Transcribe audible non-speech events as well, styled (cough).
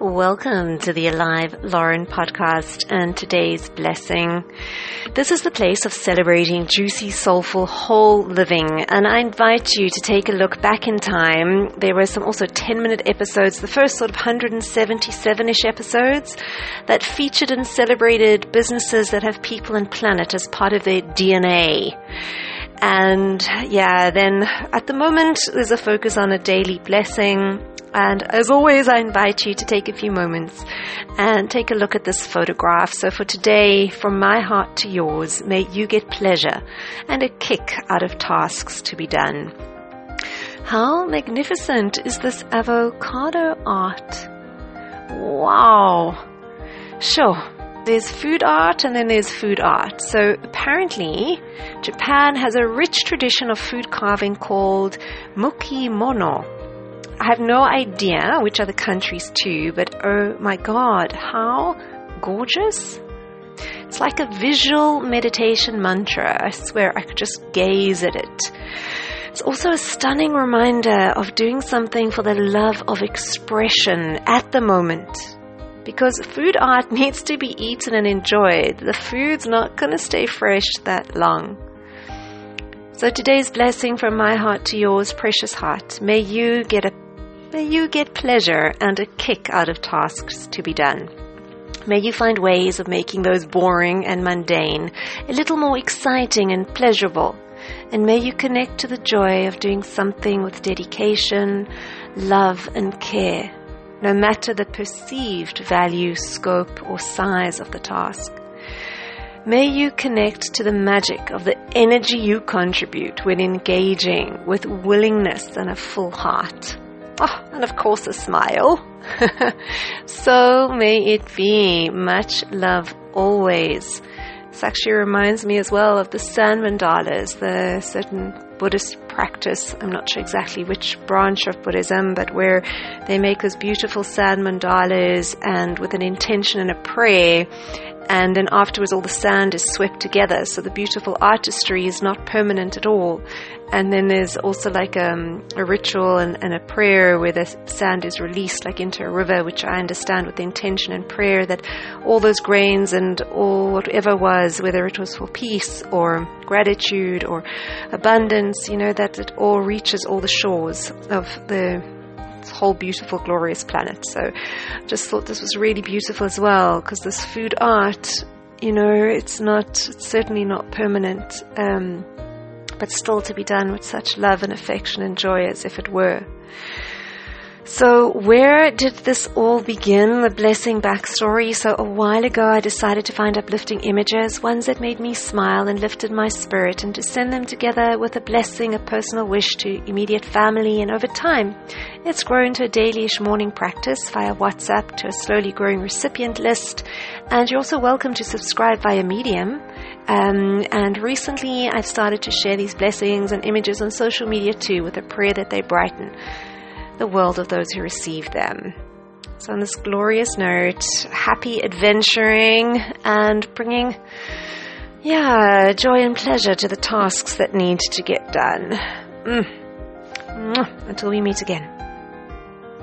Welcome to the Alive Lauren podcast and today's blessing. This is the place of celebrating juicy, soulful, whole living, and I invite you to take a look back in time. There were some also 10 minute episodes, the first sort of 177 ish episodes that featured and celebrated businesses that have people and planet as part of their DNA. And yeah, then at the moment, there's a focus on a daily blessing and as always, I invite you to take a few moments and take a look at this photograph. So for today, from my heart to yours, may you get pleasure and a kick out of tasks to be done. How magnificent is this avocado art? Wow. Sure. There's food art and then there's food art. So apparently, Japan has a rich tradition of food carving called mukimono I have no idea which other countries too, but oh my god, how gorgeous! It's like a visual meditation mantra. I swear I could just gaze at it. It's also a stunning reminder of doing something for the love of expression at the moment. Because food art (laughs) needs to be eaten and enjoyed. The food's not going to stay fresh that long. So today's blessing from my heart to yours, precious heart. May you get a May you get pleasure and a kick out of tasks to be done. May you find ways of making those boring and mundane a little more exciting and pleasurable. And may you connect to the joy of doing something with dedication, love, and care, no matter the perceived value, scope, or size of the task. May you connect to the magic of the energy you contribute when engaging with willingness and a full heart. Oh, and of course, a smile. (laughs) so may it be. Much love always. This actually reminds me as well of the sand mandalas, the certain Buddhist practice. I'm not sure exactly which branch of Buddhism, but where they make those beautiful sand mandalas and with an intention and a prayer and then afterwards all the sand is swept together so the beautiful artistry is not permanent at all and then there's also like um, a ritual and, and, a prayer where the sand is released like into a river which i understand with the intention and prayer that all those grains and all whatever was whether it was for peace or gratitude or abundance you know that it all reaches all the shores of the whole beautiful, glorious planet. So just thought this was really beautiful as well because this food art, you know, it's not, it's certainly not permanent, um, but still to be done with such love and affection and joy as if it were. So, where did this all begin? The blessing backstory. So, a while ago, I decided to find uplifting images, ones that made me smile and lifted my spirit, and to send them together with a blessing, a personal wish to immediate family. And over time, it's grown to a dailyish morning practice via WhatsApp to a slowly growing recipient list. And you're also welcome to subscribe via Medium. Um, and recently, I've started to share these blessings and images on social media too, with a prayer that they brighten the world of those who receive them. So, on this glorious note, happy adventuring and bringing, yeah, joy and pleasure to the tasks that need to get done. Mm. Until we meet again.